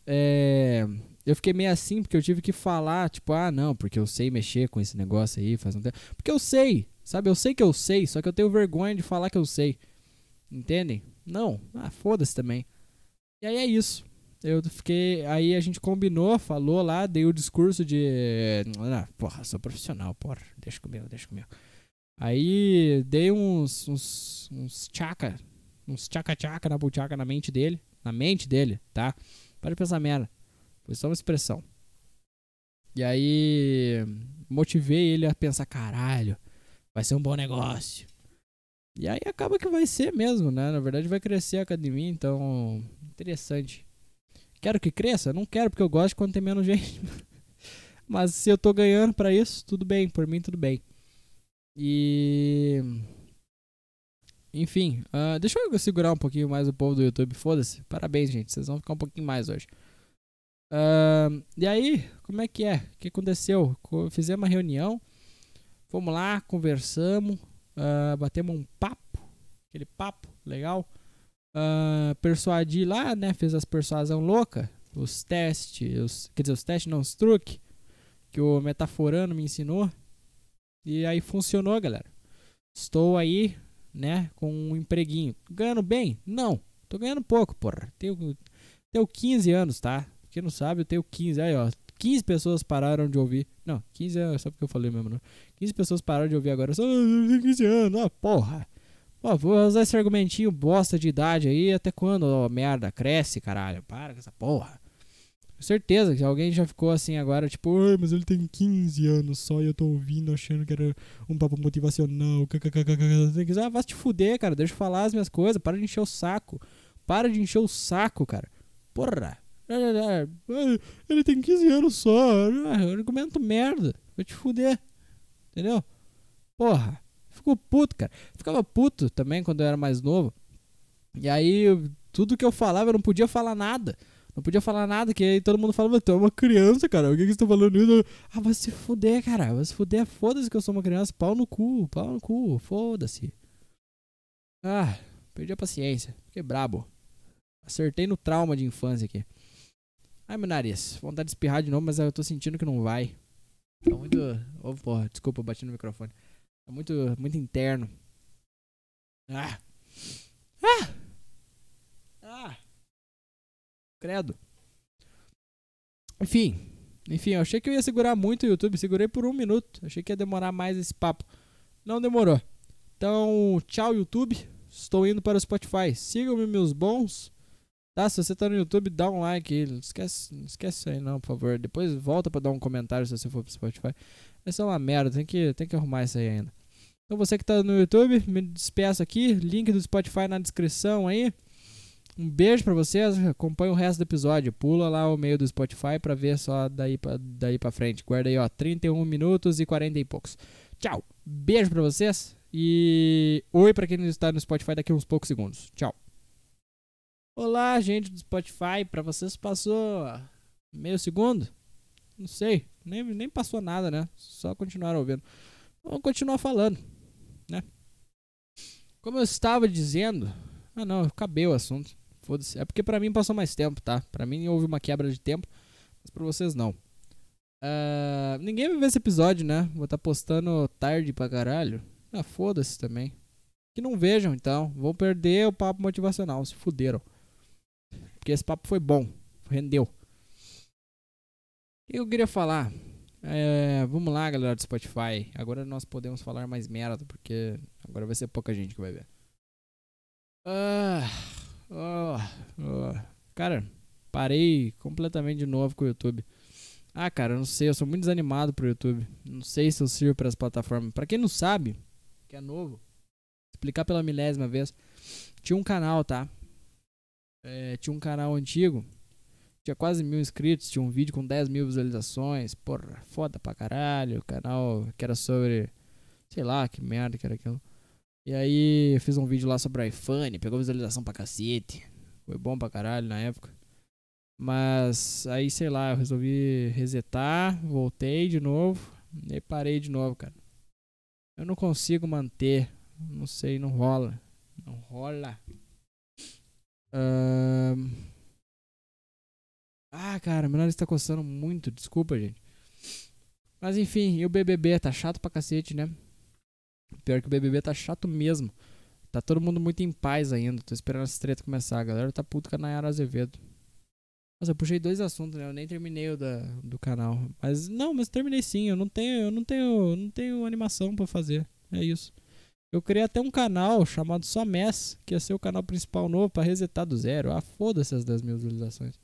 É, eu fiquei meio assim porque eu tive que falar, tipo, ah, não, porque eu sei mexer com esse negócio aí, faz um tempo. Porque eu sei, sabe? Eu sei que eu sei, só que eu tenho vergonha de falar que eu sei. Entendem? Não, ah, foda-se também. E aí é isso. Eu fiquei. Aí a gente combinou, falou lá, dei o discurso de. Ah, porra, sou profissional, porra. Deixa comigo, deixa comigo. Aí dei uns, uns, uns tchaca, uns tchaca-tchaca na buchaca na mente dele. Na mente dele, tá? Para de pensar merda. Foi só uma expressão. E aí motivei ele a pensar, caralho, vai ser um bom negócio. E aí acaba que vai ser mesmo, né? Na verdade vai crescer a academia, então interessante. Quero que cresça? Não quero porque eu gosto quando tem menos gente. Mas se eu tô ganhando para isso, tudo bem, por mim tudo bem. E. Enfim, uh, deixa eu segurar um pouquinho mais o povo do YouTube. Foda-se. Parabéns, gente. Vocês vão ficar um pouquinho mais hoje. Uh, e aí, como é que é? O que aconteceu? Fizemos uma reunião. Fomos lá, conversamos. Uh, batemos um papo. Aquele papo legal. Uh, persuadi lá, né? Fiz as persuasão louca. Os testes. Os, quer dizer, os testes não, os truques. Que o Metaforano me ensinou. E aí funcionou, galera. Estou aí, né, com um empreguinho. Ganhando bem? Não. Tô ganhando pouco, porra. Tenho, tenho 15 anos, tá? Quem não sabe, eu tenho 15. Aí, ó. 15 pessoas pararam de ouvir. Não, 15 é só porque eu falei mesmo, não. 15 pessoas pararam de ouvir agora. Só 15 anos, ah, porra. Pô, vou usar esse argumentinho bosta de idade aí até quando, ó, merda, cresce, caralho. Para com essa porra. Com certeza que alguém já ficou assim agora, tipo, ai, mas ele tem 15 anos só e eu tô ouvindo achando que era um papo motivacional. kkkk. Ah, vai te fuder, cara. Deixa eu falar as minhas coisas. Para de encher o saco. Para de encher o saco, cara. Porra. Ah, Ele tem 15 anos só. Argumento merda. Vai te fuder. Entendeu? Porra. Ficou puto, cara. Ficava puto também quando eu era mais novo. E aí, tudo que eu falava, eu não podia falar nada. Não podia falar nada, que aí todo mundo falava, tu é uma criança, cara. O que, que você tá falando isso? Ah, vai se fuder, cara. Vai se fuder. Foda-se que eu sou uma criança. Pau no cu, pau no cu. Foda-se. Ah, perdi a paciência. Fiquei brabo. Acertei no trauma de infância aqui. Ai, meu nariz. Vontade de espirrar de novo, mas eu tô sentindo que não vai. Tá muito. Ô, porra, desculpa, bati no microfone. Tá muito, muito interno. Ah! Ah! Ah! Credo. Enfim. Enfim, eu achei que eu ia segurar muito o YouTube. Segurei por um minuto. Achei que ia demorar mais esse papo. Não demorou. Então, tchau, YouTube. Estou indo para o Spotify. Sigam-me, meus bons. Tá? Se você tá no YouTube, dá um like. Não esquece, não esquece aí, não, por favor. Depois volta pra dar um comentário se você for pro Spotify. Vai ser uma merda. Tem que, tem que arrumar isso aí ainda. Então, você que tá no YouTube, me despeço aqui. Link do Spotify na descrição aí. Um beijo pra vocês. Acompanhe o resto do episódio. Pula lá o meio do Spotify pra ver só daí pra, daí pra frente. Guarda aí, ó. 31 minutos e 40 e poucos. Tchau. Beijo pra vocês. E oi pra quem está no Spotify daqui a uns poucos segundos. Tchau. Olá, gente do Spotify. Pra vocês passou meio segundo? Não sei. Nem, nem passou nada, né? Só continuaram ouvindo. Vamos continuar falando, né? Como eu estava dizendo. Ah, não. Acabei o assunto. Foda-se. É porque pra mim passou mais tempo, tá? Pra mim houve uma quebra de tempo. Mas pra vocês não. Ah, ninguém vai ver esse episódio, né? Vou estar postando tarde pra caralho. Ah, foda-se também. Que não vejam, então. Vão perder o papo motivacional. Se fuderam. Porque esse papo foi bom. Rendeu. Eu queria falar? É, vamos lá, galera do Spotify. Agora nós podemos falar mais merda, porque agora vai ser pouca gente que vai ver. Ah. Cara, parei completamente de novo com o YouTube. Ah, cara, não sei, eu sou muito desanimado pro YouTube. Não sei se eu sirvo para as plataformas. Pra quem não sabe, que é novo, explicar pela milésima vez. Tinha um canal, tá? É, tinha um canal antigo. Tinha quase mil inscritos. Tinha um vídeo com 10 mil visualizações. Porra, foda pra caralho. O canal que era sobre. Sei lá, que merda que era aquilo. E aí fiz um vídeo lá sobre iPhone. Pegou visualização pra cacete. Foi bom pra caralho na época. Mas aí, sei lá, eu resolvi resetar. Voltei de novo. E parei de novo, cara. Eu não consigo manter. Não sei, não rola. Não rola. Ahn. Ah, cara, meu nariz tá coçando muito. Desculpa, gente. Mas enfim, e o BBB tá chato pra cacete, né? Pior que o BBB tá chato mesmo. Tá todo mundo muito em paz ainda. Tô esperando essa treta começar. A galera tá puto com a Nayara Azevedo. Nossa, eu puxei dois assuntos, né? Eu nem terminei o da, do canal. Mas não, mas terminei sim. Eu não tenho, eu não tenho, não tenho animação pra fazer. É isso. Eu criei até um canal chamado Só Mess, que ia ser o canal principal novo pra resetar do zero. Ah, foda-se as 10 mil visualizações.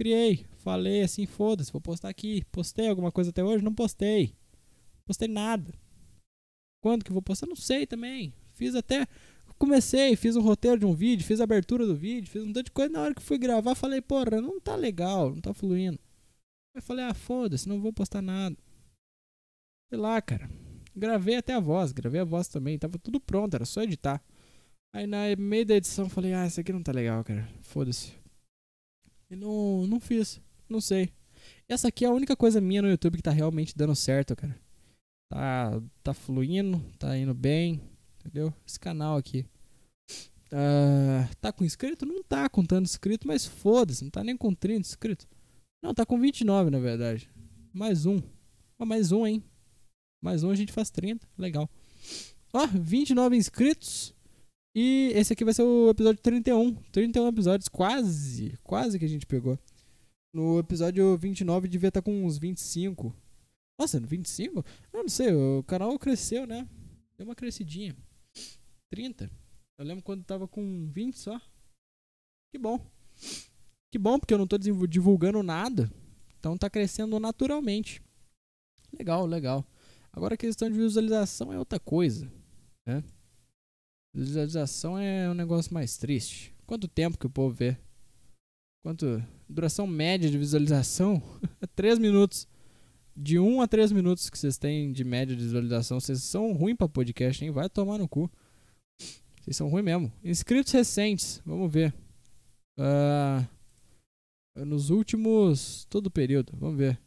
Criei, falei assim, foda-se, vou postar aqui. Postei alguma coisa até hoje? Não postei. Postei nada. Quando que vou postar? Não sei também. Fiz até. Comecei, fiz um roteiro de um vídeo, fiz a abertura do vídeo, fiz um tanto de coisa. Na hora que fui gravar, falei, porra, não tá legal, não tá fluindo. Aí falei, ah, foda-se, não vou postar nada. Sei lá, cara. Gravei até a voz, gravei a voz também, tava tudo pronto, era só editar. Aí na meio da edição falei, ah, isso aqui não tá legal, cara. Foda-se. E não, não fiz, não sei. Essa aqui é a única coisa minha no YouTube que tá realmente dando certo, cara. Tá, tá fluindo, tá indo bem, entendeu? Esse canal aqui. Ah, tá com inscrito? Não tá com inscrito, mas foda-se, não tá nem com 30 inscritos. Não, tá com 29 na verdade. Mais um. Ó, mais um, hein? Mais um a gente faz 30. Legal. Ó, 29 inscritos. E esse aqui vai ser o episódio 31. 31 episódios, quase. Quase que a gente pegou. No episódio 29 devia estar com uns 25. Nossa, no 25? Eu não sei, o canal cresceu, né? Deu uma crescidinha. 30. Eu lembro quando tava com 20 só. Que bom. Que bom, porque eu não tô divulgando nada. Então tá crescendo naturalmente. Legal, legal. Agora a questão de visualização é outra coisa. Né? Visualização é um negócio mais triste. Quanto tempo que o povo vê? Quanto. Duração média de visualização é 3 minutos. De 1 a 3 minutos que vocês têm de média de visualização. Vocês são ruins pra podcast, hein? Vai tomar no cu. Vocês são ruins mesmo. Inscritos recentes, vamos ver. Ah, nos últimos. Todo o período, vamos ver.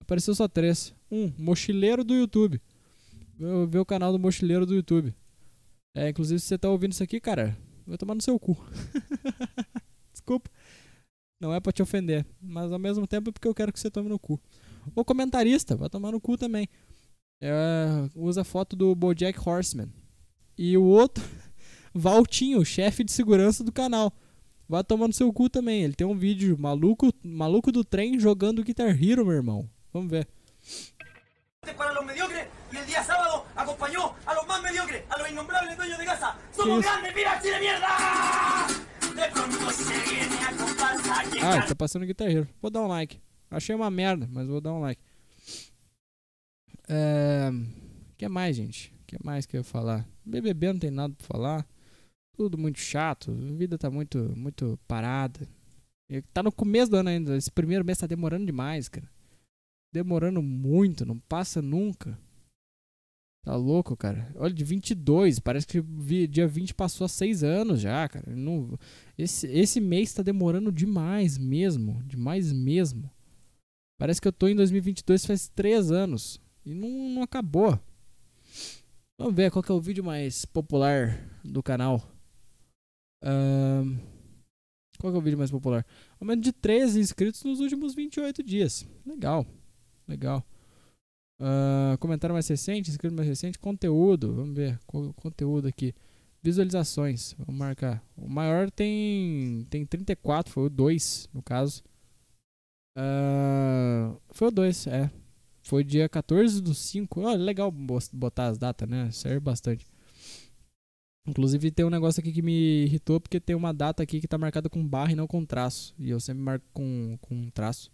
Apareceu só três. Um, mochileiro do YouTube. Vou ver o canal do mochileiro do YouTube. É, inclusive, se você tá ouvindo isso aqui, cara, vai tomar no seu cu. Desculpa. Não é pra te ofender, mas ao mesmo tempo é porque eu quero que você tome no cu. O comentarista, vai tomar no cu também. É, usa foto do Bojack Horseman. E o outro, Valtinho, chefe de segurança do canal. Vai tomar no seu cu também. Ele tem um vídeo maluco, maluco do trem jogando Guitar Hero, meu irmão. Vamos ver. para los mediocres y el día sábado acompañó a los más mediocres, a los innombrables dueños de casa. ¡Somos eso? grandes, mira, Chile, mierda! De pronto se viene a comparsa Ah, ele tá passando Guitar Hero. Vou dar um like. Achei uma merda, mas vou dar um like. É... que mais, gente? que mais que eu ia falar? BBB não tem nada pra falar. Tudo muito chato. A vida tá muito, muito parada. E Tá no começo do ano ainda. Esse primeiro mês tá demorando demais, cara. Demorando muito. Não passa nunca. Tá louco, cara. Olha, de 22. Parece que dia 20 passou há 6 anos já, cara. Não, esse, esse mês tá demorando demais mesmo. Demais mesmo. Parece que eu tô em 2022 faz 3 anos. E não, não acabou. Vamos ver qual que é o vídeo mais popular do canal. Ahn, qual que é o vídeo mais popular? Aumento de 13 inscritos nos últimos 28 dias. Legal. Legal. Ah, comentário mais recente, inscrito mais recente, conteúdo. Vamos ver. co- conteúdo aqui. Visualizações. Vamos marcar. O maior tem, tem 34, foi o 2 no caso. Ah, foi o 2, é. Foi dia 14 do 5. Olha, legal botar as datas, né? Serve bastante. Inclusive tem um negócio aqui que me irritou porque tem uma data aqui que tá marcada com barra e não com traço. E eu sempre marco com, com traço.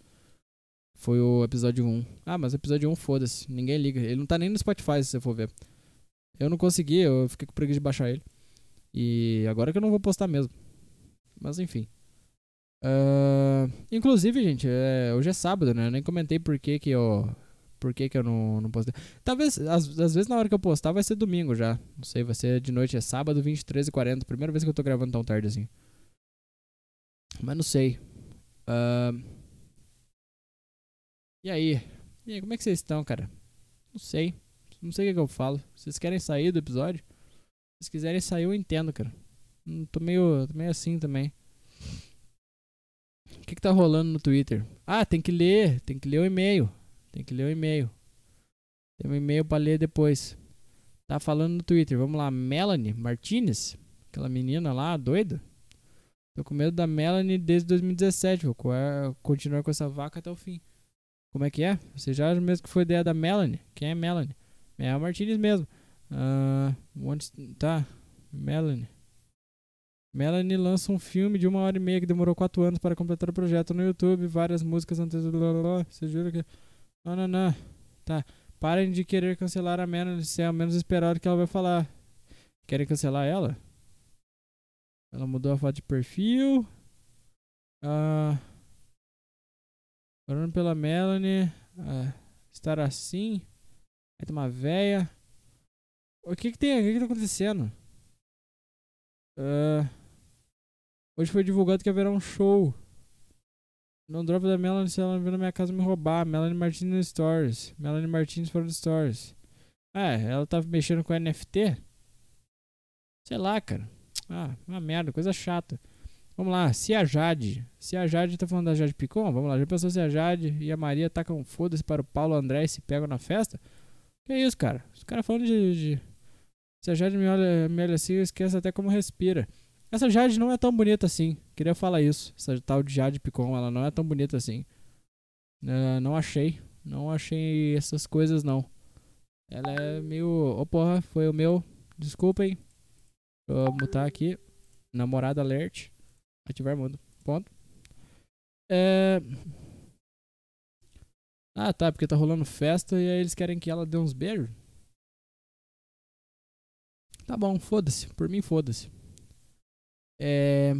Foi o episódio 1. Ah, mas o episódio 1 foda-se. Ninguém liga. Ele não tá nem no Spotify se você for ver. Eu não consegui, eu fiquei com preguiça de baixar ele. E agora que eu não vou postar mesmo. Mas enfim. Ah, inclusive, gente, é, hoje é sábado, né? Eu nem comentei por que, que eu. Por que, que eu não, não postei. Talvez, às, vezes na hora que eu postar vai ser domingo já. Não sei, vai ser de noite, é sábado, 23h40. Primeira vez que eu tô gravando tão tarde assim. Mas não sei. Ah, e aí? E aí, como é que vocês estão, cara? Não sei. Não sei o que, que eu falo. Vocês querem sair do episódio? Se quiserem sair, eu entendo, cara. Hum, Tô meio, tô meio assim também. O que, que tá rolando no Twitter? Ah, tem que ler. Tem que ler o e-mail. Tem que ler o e-mail. Tem um e-mail pra ler depois. Tá falando no Twitter. Vamos lá. Melanie Martinez. Aquela menina lá, doida. Tô com medo da Melanie desde 2017. Vou co- é, continuar com essa vaca até o fim. Como é que é? Você já mesmo que foi ideia da Melanie? Quem é Melanie? É a Martinez mesmo. Ah, onde tá? Melanie. Melanie lança um filme de uma hora e meia que demorou quatro anos para completar o projeto no YouTube. Várias músicas antes. Você jura que. Não, não, não. Tá. Parem de querer cancelar a Melanie. Se é ao menos esperar o que ela vai falar. Querem cancelar ela? Ela mudou a foto de perfil. Ah. Orando pela Melanie. ah, estar assim. Aí tem uma véia. O que que tem? O que que tá acontecendo? Ah, hoje foi divulgado que haverá um show. Não drop da Melanie se ela vir na minha casa me roubar. Melanie Martins no Stories. Melanie Martins fora do Stories. É, ela tava mexendo com NFT? Sei lá, cara. Ah, uma merda, coisa chata. Vamos lá, se a Jade. Se a Jade tá falando da Jade Picon, vamos lá. Já pensou se a Jade e a Maria tacam foda-se para o Paulo André e se pegam na festa? Que isso, cara? Os caras falando de, de- Se a Jade me olha, me olha assim, eu esqueço até como respira. Essa Jade não é tão bonita assim. Queria falar isso. Essa tal de Jade Picon, ela não é tão bonita assim. É, não achei. Não achei essas coisas, não. Ela é meio. Ô porra, foi o meu. Desculpem. Vou mutar aqui. Namorada alert. Ativar mundo. Ponto. É... Ah, tá, porque tá rolando festa e aí eles querem que ela dê uns beijos. Tá bom, foda-se. Por mim, foda-se. É.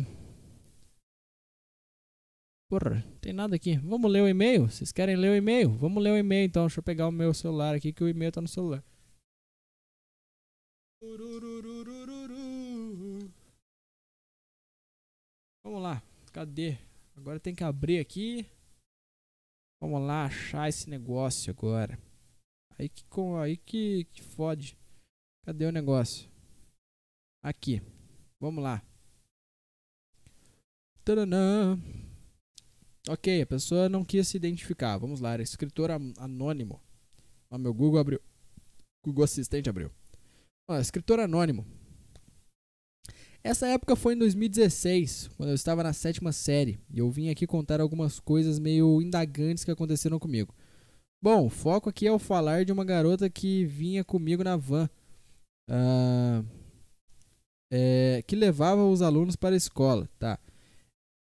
Porra, tem nada aqui. Vamos ler o e-mail? Vocês querem ler o e-mail? Vamos ler o e-mail então. Deixa eu pegar o meu celular aqui que o e-mail tá no celular. Vamos lá. Cadê? Agora tem que abrir aqui. Vamos lá achar esse negócio agora. Aí que, aí que, que fode. Cadê o negócio? Aqui. Vamos lá. Taranã. Ok, a pessoa não quis se identificar. Vamos lá, era escritor anônimo. Ó, meu Google abriu. Google Assistente abriu. Ó, escritor anônimo. Essa época foi em 2016, quando eu estava na sétima série, e eu vim aqui contar algumas coisas meio indagantes que aconteceram comigo. Bom, o foco aqui é o falar de uma garota que vinha comigo na van. Uh, é, que levava os alunos para a escola, tá?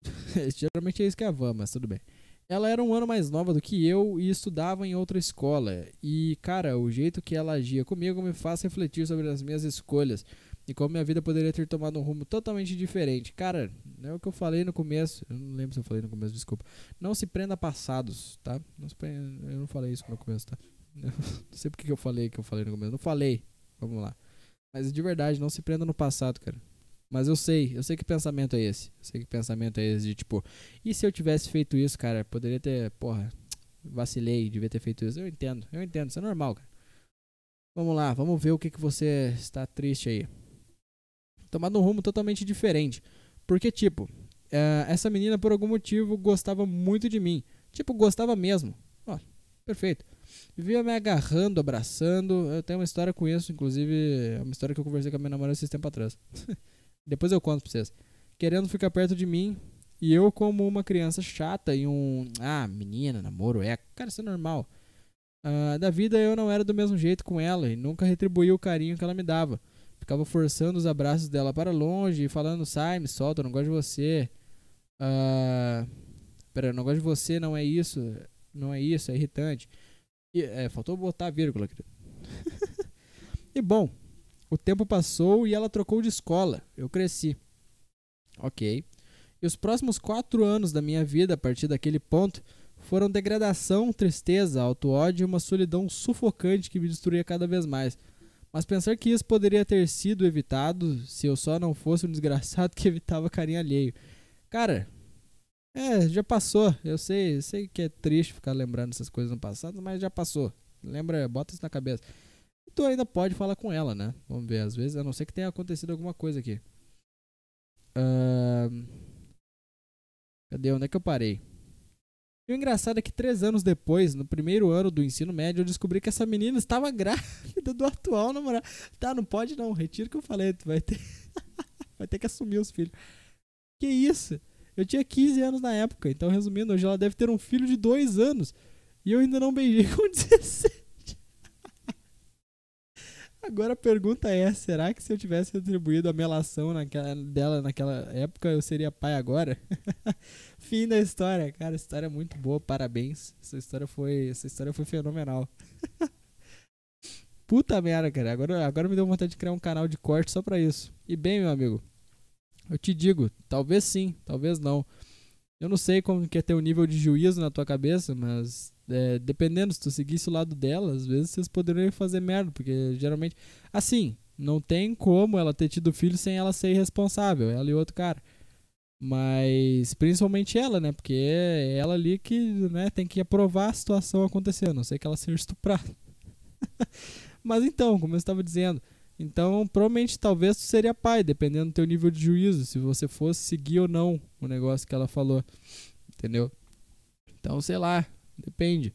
Geralmente é isso que é a van, mas tudo bem. Ela era um ano mais nova do que eu e estudava em outra escola. E, cara, o jeito que ela agia comigo me faz refletir sobre as minhas escolhas e como minha vida poderia ter tomado um rumo totalmente diferente. Cara, é o que eu falei no começo. Eu não lembro se eu falei no começo, desculpa. Não se prenda a passados, tá? Não prenda, eu não falei isso no começo, tá? não sei porque que eu falei que eu falei no começo. Não falei. Vamos lá. Mas de verdade, não se prenda no passado, cara. Mas eu sei, eu sei que pensamento é esse. Eu sei que pensamento é esse de tipo, e se eu tivesse feito isso, cara? Poderia ter, porra, vacilei, devia ter feito isso. Eu entendo, eu entendo, isso é normal, cara. Vamos lá, vamos ver o que, que você está triste aí. Tomado um rumo totalmente diferente. Porque, tipo, uh, essa menina por algum motivo gostava muito de mim. Tipo, gostava mesmo. Ó, perfeito. Vivia me agarrando, abraçando. Eu tenho uma história com isso, inclusive, é uma história que eu conversei com a minha namorada esses tempos atrás. Depois eu conto pra vocês. Querendo ficar perto de mim. E eu, como uma criança chata e um. Ah, menina, namoro, é. Cara, isso é normal. Uh, da vida eu não era do mesmo jeito com ela e nunca retribuí o carinho que ela me dava. Ficava forçando os abraços dela para longe e falando: sai, me solta, eu não gosto de você. Uh, pera, eu não gosto de você, não é isso. Não é isso, é irritante. E, é, faltou botar a vírgula, querido. e bom, o tempo passou e ela trocou de escola. Eu cresci. Ok. E os próximos quatro anos da minha vida, a partir daquele ponto, foram degradação, tristeza, auto-ódio e uma solidão sufocante que me destruía cada vez mais. Mas pensar que isso poderia ter sido evitado se eu só não fosse um desgraçado que evitava carinho alheio. Cara, é, já passou. Eu sei, eu sei que é triste ficar lembrando essas coisas no passado, mas já passou. Lembra, bota isso na cabeça. E tu ainda pode falar com ela, né? Vamos ver, às vezes, a não ser que tenha acontecido alguma coisa aqui. Uh... Cadê? Onde é que eu parei? E o engraçado é que três anos depois, no primeiro ano do ensino médio, eu descobri que essa menina estava grávida do atual namorado. Tá, não pode não, retiro que eu falei, tu vai ter, vai ter que assumir os filhos. Que isso? Eu tinha 15 anos na época, então resumindo, hoje ela deve ter um filho de 2 anos. E eu ainda não beijei com 17. Agora a pergunta é: será que se eu tivesse retribuído a melação naquela, dela naquela época, eu seria pai agora? Fim da história, cara. História muito boa, parabéns. Essa história foi, essa história foi fenomenal. Puta merda, cara. Agora, agora me deu vontade de criar um canal de corte só pra isso. E bem, meu amigo, eu te digo, talvez sim, talvez não. Eu não sei como que é ter o nível de juízo na tua cabeça, mas é, dependendo, se tu seguisse o lado dela, às vezes vocês poderiam fazer merda, porque geralmente. Assim, não tem como ela ter tido filho sem ela ser irresponsável, ela e outro cara. Mas principalmente ela, né? Porque é ela ali que né, tem que aprovar a situação acontecendo, não sei que ela seja estuprada. Mas então, como eu estava dizendo, então, provavelmente, talvez tu seria pai, dependendo do teu nível de juízo, se você fosse seguir ou não o negócio que ela falou. Entendeu? Então, sei lá, depende.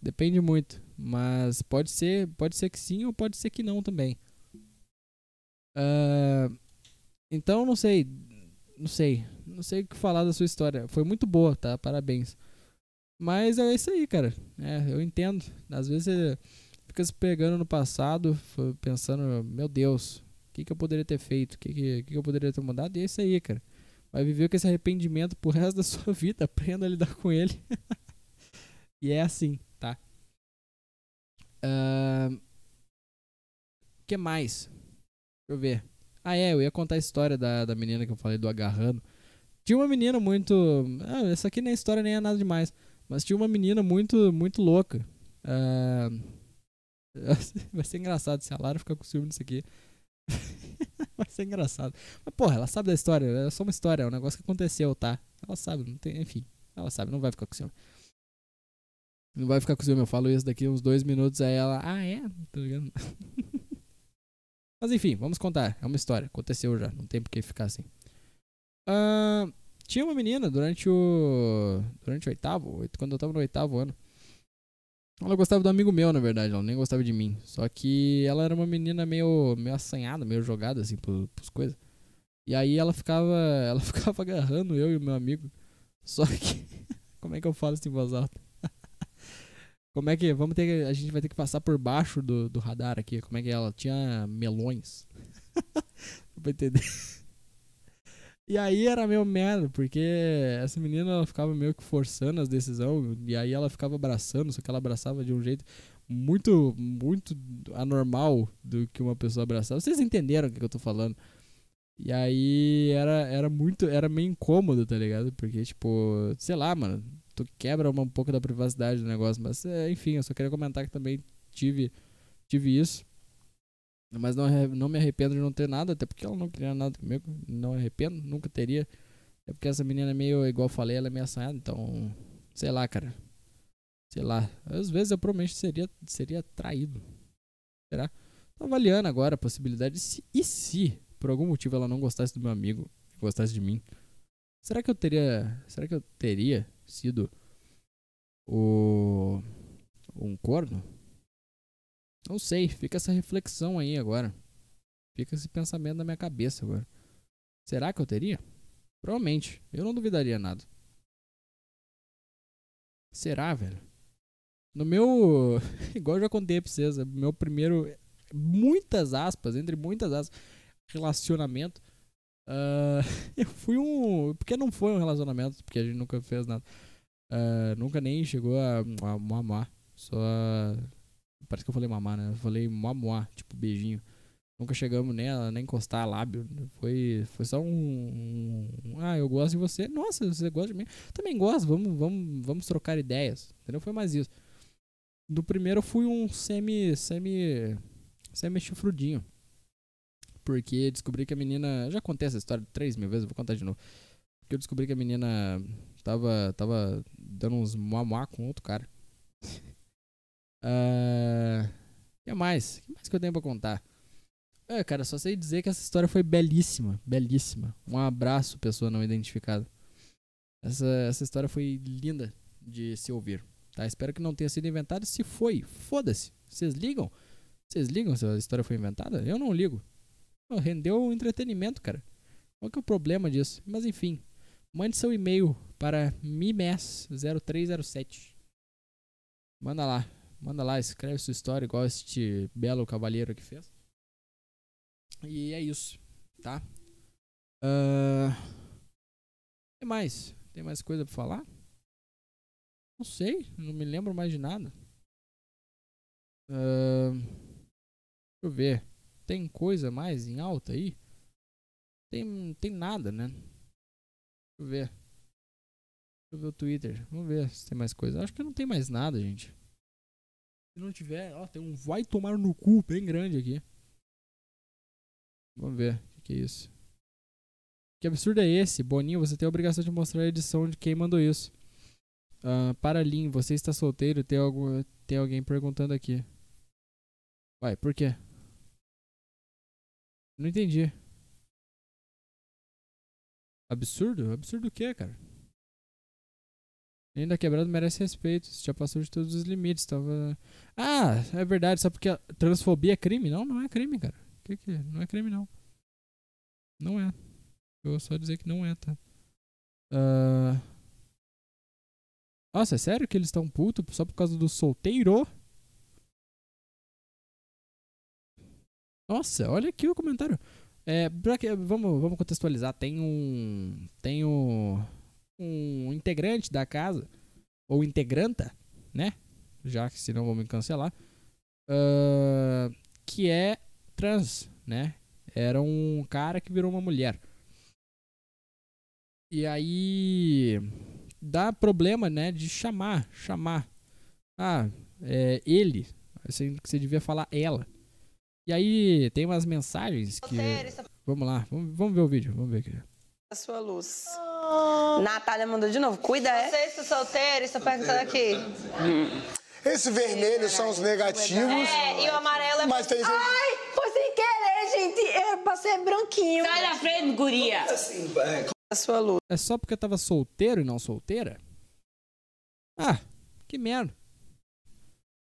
Depende muito. Mas pode ser, pode ser que sim ou pode ser que não também. Uh, então, não sei. Não sei. Não sei o que falar da sua história. Foi muito boa, tá? Parabéns. Mas é isso aí, cara. É, eu entendo. Às vezes fica se pegando no passado, pensando, meu Deus, que, que eu poderia ter feito? O que, que, que eu poderia ter mudado? E é isso aí, cara. Vai viver com esse arrependimento pro resto da sua vida. Aprenda a lidar com ele. e é assim, tá? O uh, que mais? Deixa eu ver. Ah, é, eu ia contar a história da, da menina que eu falei do agarrando. Tinha uma menina muito. Ah, essa aqui nem é história nem é nada demais. Mas tinha uma menina muito, muito louca. Uh, vai ser engraçado se a Lara ficar com ciúme disso aqui. vai ser engraçado. Mas, porra, ela sabe da história. É só uma história, é um negócio que aconteceu, tá? Ela sabe, não tem. Enfim, ela sabe, não vai ficar com ciúme. Não vai ficar ciúme, eu falo isso daqui uns dois minutos, aí ela. Ah, é? Tá ligado? Mas enfim, vamos contar. É uma história. Aconteceu já. Não tem por que ficar assim. Uh, tinha uma menina durante o. Durante o oitavo. Quando eu tava no oitavo ano. Ela gostava do amigo meu, na verdade, ela nem gostava de mim. Só que ela era uma menina meio, meio assanhada, meio jogada, assim, pros, pros coisas. E aí ela ficava. Ela ficava agarrando eu e o meu amigo. Só que. Como é que eu falo isso em voz alta? Como é que. Vamos ter A gente vai ter que passar por baixo do, do radar aqui. Como é que ela tinha melões. pra entender. E aí era meio merda, porque essa menina ela ficava meio que forçando as decisões, e aí ela ficava abraçando, só que ela abraçava de um jeito muito, muito anormal do que uma pessoa abraçava. Vocês entenderam o que eu tô falando? E aí era, era muito, era meio incômodo, tá ligado? Porque, tipo, sei lá, mano, tu quebra uma, um pouco da privacidade do negócio, mas é, enfim, eu só queria comentar que também tive, tive isso. Mas não, não me arrependo de não ter nada, até porque ela não queria nada comigo. Não arrependo, nunca teria. É porque essa menina é meio, igual eu falei, ela é meio assanhada, então. Sei lá, cara. Sei lá. Às vezes eu provavelmente seria, seria traído. Será? Tô avaliando agora a possibilidade. Se, e se, por algum motivo, ela não gostasse do meu amigo gostasse de mim? Será que eu teria. Será que eu teria sido o. um corno? Não sei, fica essa reflexão aí agora. Fica esse pensamento na minha cabeça agora. Será que eu teria? Provavelmente. Eu não duvidaria nada. Será, velho? No meu. Igual eu já contei pra vocês, meu primeiro. Muitas aspas, entre muitas aspas, relacionamento. Uh, eu fui um. Porque não foi um relacionamento, porque a gente nunca fez nada. Uh, nunca nem chegou a, a mamar. Só Parece que eu falei mamar, né? Eu falei moa tipo beijinho. Nunca chegamos nem a nem encostar lábio. Foi, foi só um, um, Ah, eu gosto de você. Nossa, você gosta de mim. Também gosto, vamos, vamos, vamos trocar ideias. Entendeu? Foi mais isso. Do primeiro eu fui um semi. semi. semi chifrudinho. Porque descobri que a menina. Já contei essa história três mil vezes, vou contar de novo. Porque eu descobri que a menina tava, tava dando uns moa com outro cara. Uh, que mais? O que mais que eu tenho pra contar? É, cara, só sei dizer que essa história foi belíssima. Belíssima. Um abraço, pessoa não identificada. Essa, essa história foi linda de se ouvir. Tá? Espero que não tenha sido inventada. Se foi, foda-se. Vocês ligam? Vocês ligam se a história foi inventada? Eu não ligo. Rendeu entretenimento, cara. Qual que é o problema disso? Mas enfim. Mande seu e-mail para mimes0307. Manda lá. Manda lá, escreve sua história igual este belo cavalheiro que fez. E é isso, tá? Uh, tem mais? Tem mais coisa pra falar? Não sei, não me lembro mais de nada. Uh, deixa eu ver. Tem coisa mais em alta aí? Tem, tem nada, né? Deixa eu ver. Deixa eu ver o Twitter. Vamos ver se tem mais coisa. Acho que não tem mais nada, gente. Se não tiver, ó, tem um vai tomar no cu bem grande aqui. Vamos ver o que, que, é isso. Que absurdo é esse? Boninho, você tem a obrigação de mostrar a edição de quem mandou isso. Uh, para Lin, você está solteiro? Tem, algum, tem alguém perguntando aqui. Vai, por quê? Não entendi. Absurdo? Absurdo o quê, cara? Ainda quebrado merece respeito. Você já passou de todos os limites. Tava. Ah, é verdade. Só porque transfobia é crime? Não, não é crime, cara. Que que é? Não é crime, não. Não é. Eu vou só dizer que não é, tá? Uh... Nossa, é sério que eles estão putos só por causa do solteiro? Nossa, olha aqui o comentário. É, que- vamos, vamos contextualizar. Tem um. Tem um. Um integrante da casa. Ou integranta, né? Já que senão vão me cancelar. ah, que é trans, né? Era um cara que virou uma mulher. E aí. Dá problema, né? De chamar. Chamar. Ah, é ele. Você, você devia falar ela. E aí tem umas mensagens que. Vamos lá, vamos, vamos ver o vídeo, vamos ver aqui. a sua luz. Natália mandou de novo. Cuida, é? Você está solteiro, está perguntando aqui. Esse vermelho são os negativos. É, e o amarelo é. Mas tem gente. Ai, foi sem querer, gente. É pra ser branquinho. Sai da frente, guria! A sua luz. É só porque eu tava solteiro e não solteira? Ah, que merda.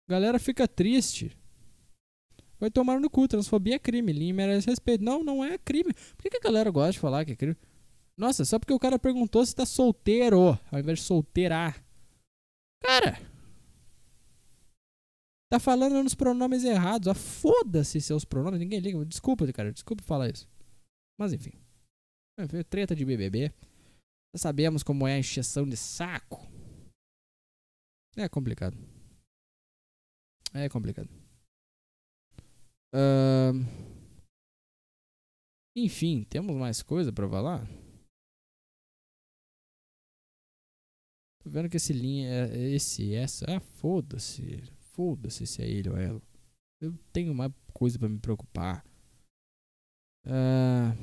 Galera fica triste. Vai tomar no cu, transfobia é crime, Lin merece respeito. Não, não é crime. Por que, que a galera gosta de falar que é crime? Nossa, só porque o cara perguntou se tá solteiro, ao invés de solteira. Cara, tá falando nos pronomes errados. Ah, foda-se seus pronomes, ninguém liga. Desculpa, cara, desculpa falar isso. Mas enfim. É, Treta de BBB. Já sabemos como é a encheção de saco. É complicado. É complicado. Ahn. Enfim, temos mais coisa pra falar? Tô vendo que esse linha esse essa, ah, foda-se. Foda-se se é ele ou ela. Eu tenho mais coisa pra me preocupar. Ah,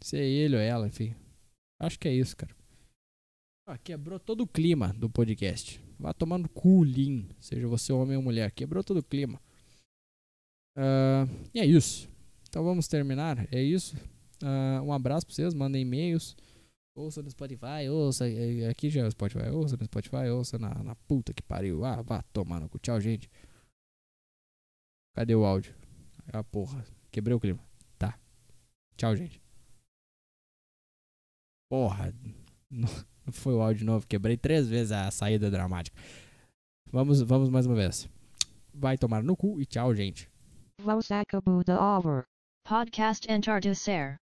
se é ele ou ela, enfim. Acho que é isso, cara. Ah, quebrou todo o clima do podcast. Vá tomando cu, Lin. Seja você homem ou mulher. Quebrou todo o clima. Ah, e é isso. Então vamos terminar. É isso. Ah, um abraço pra vocês. Mandem e-mails. Ouça no Spotify. Ouça. Aqui já é o Spotify. Ouça no Spotify. Ouça na, na puta que pariu. Ah, vá tomar no cu. Tchau, gente. Cadê o áudio? Ah, porra. Quebrei o clima. Tá. Tchau, gente. Porra. Não foi o áudio novo. Quebrei três vezes a saída dramática. Vamos, vamos mais uma vez. Vai tomar no cu e tchau, gente. Vos acabou da over. Podcast Entardecer.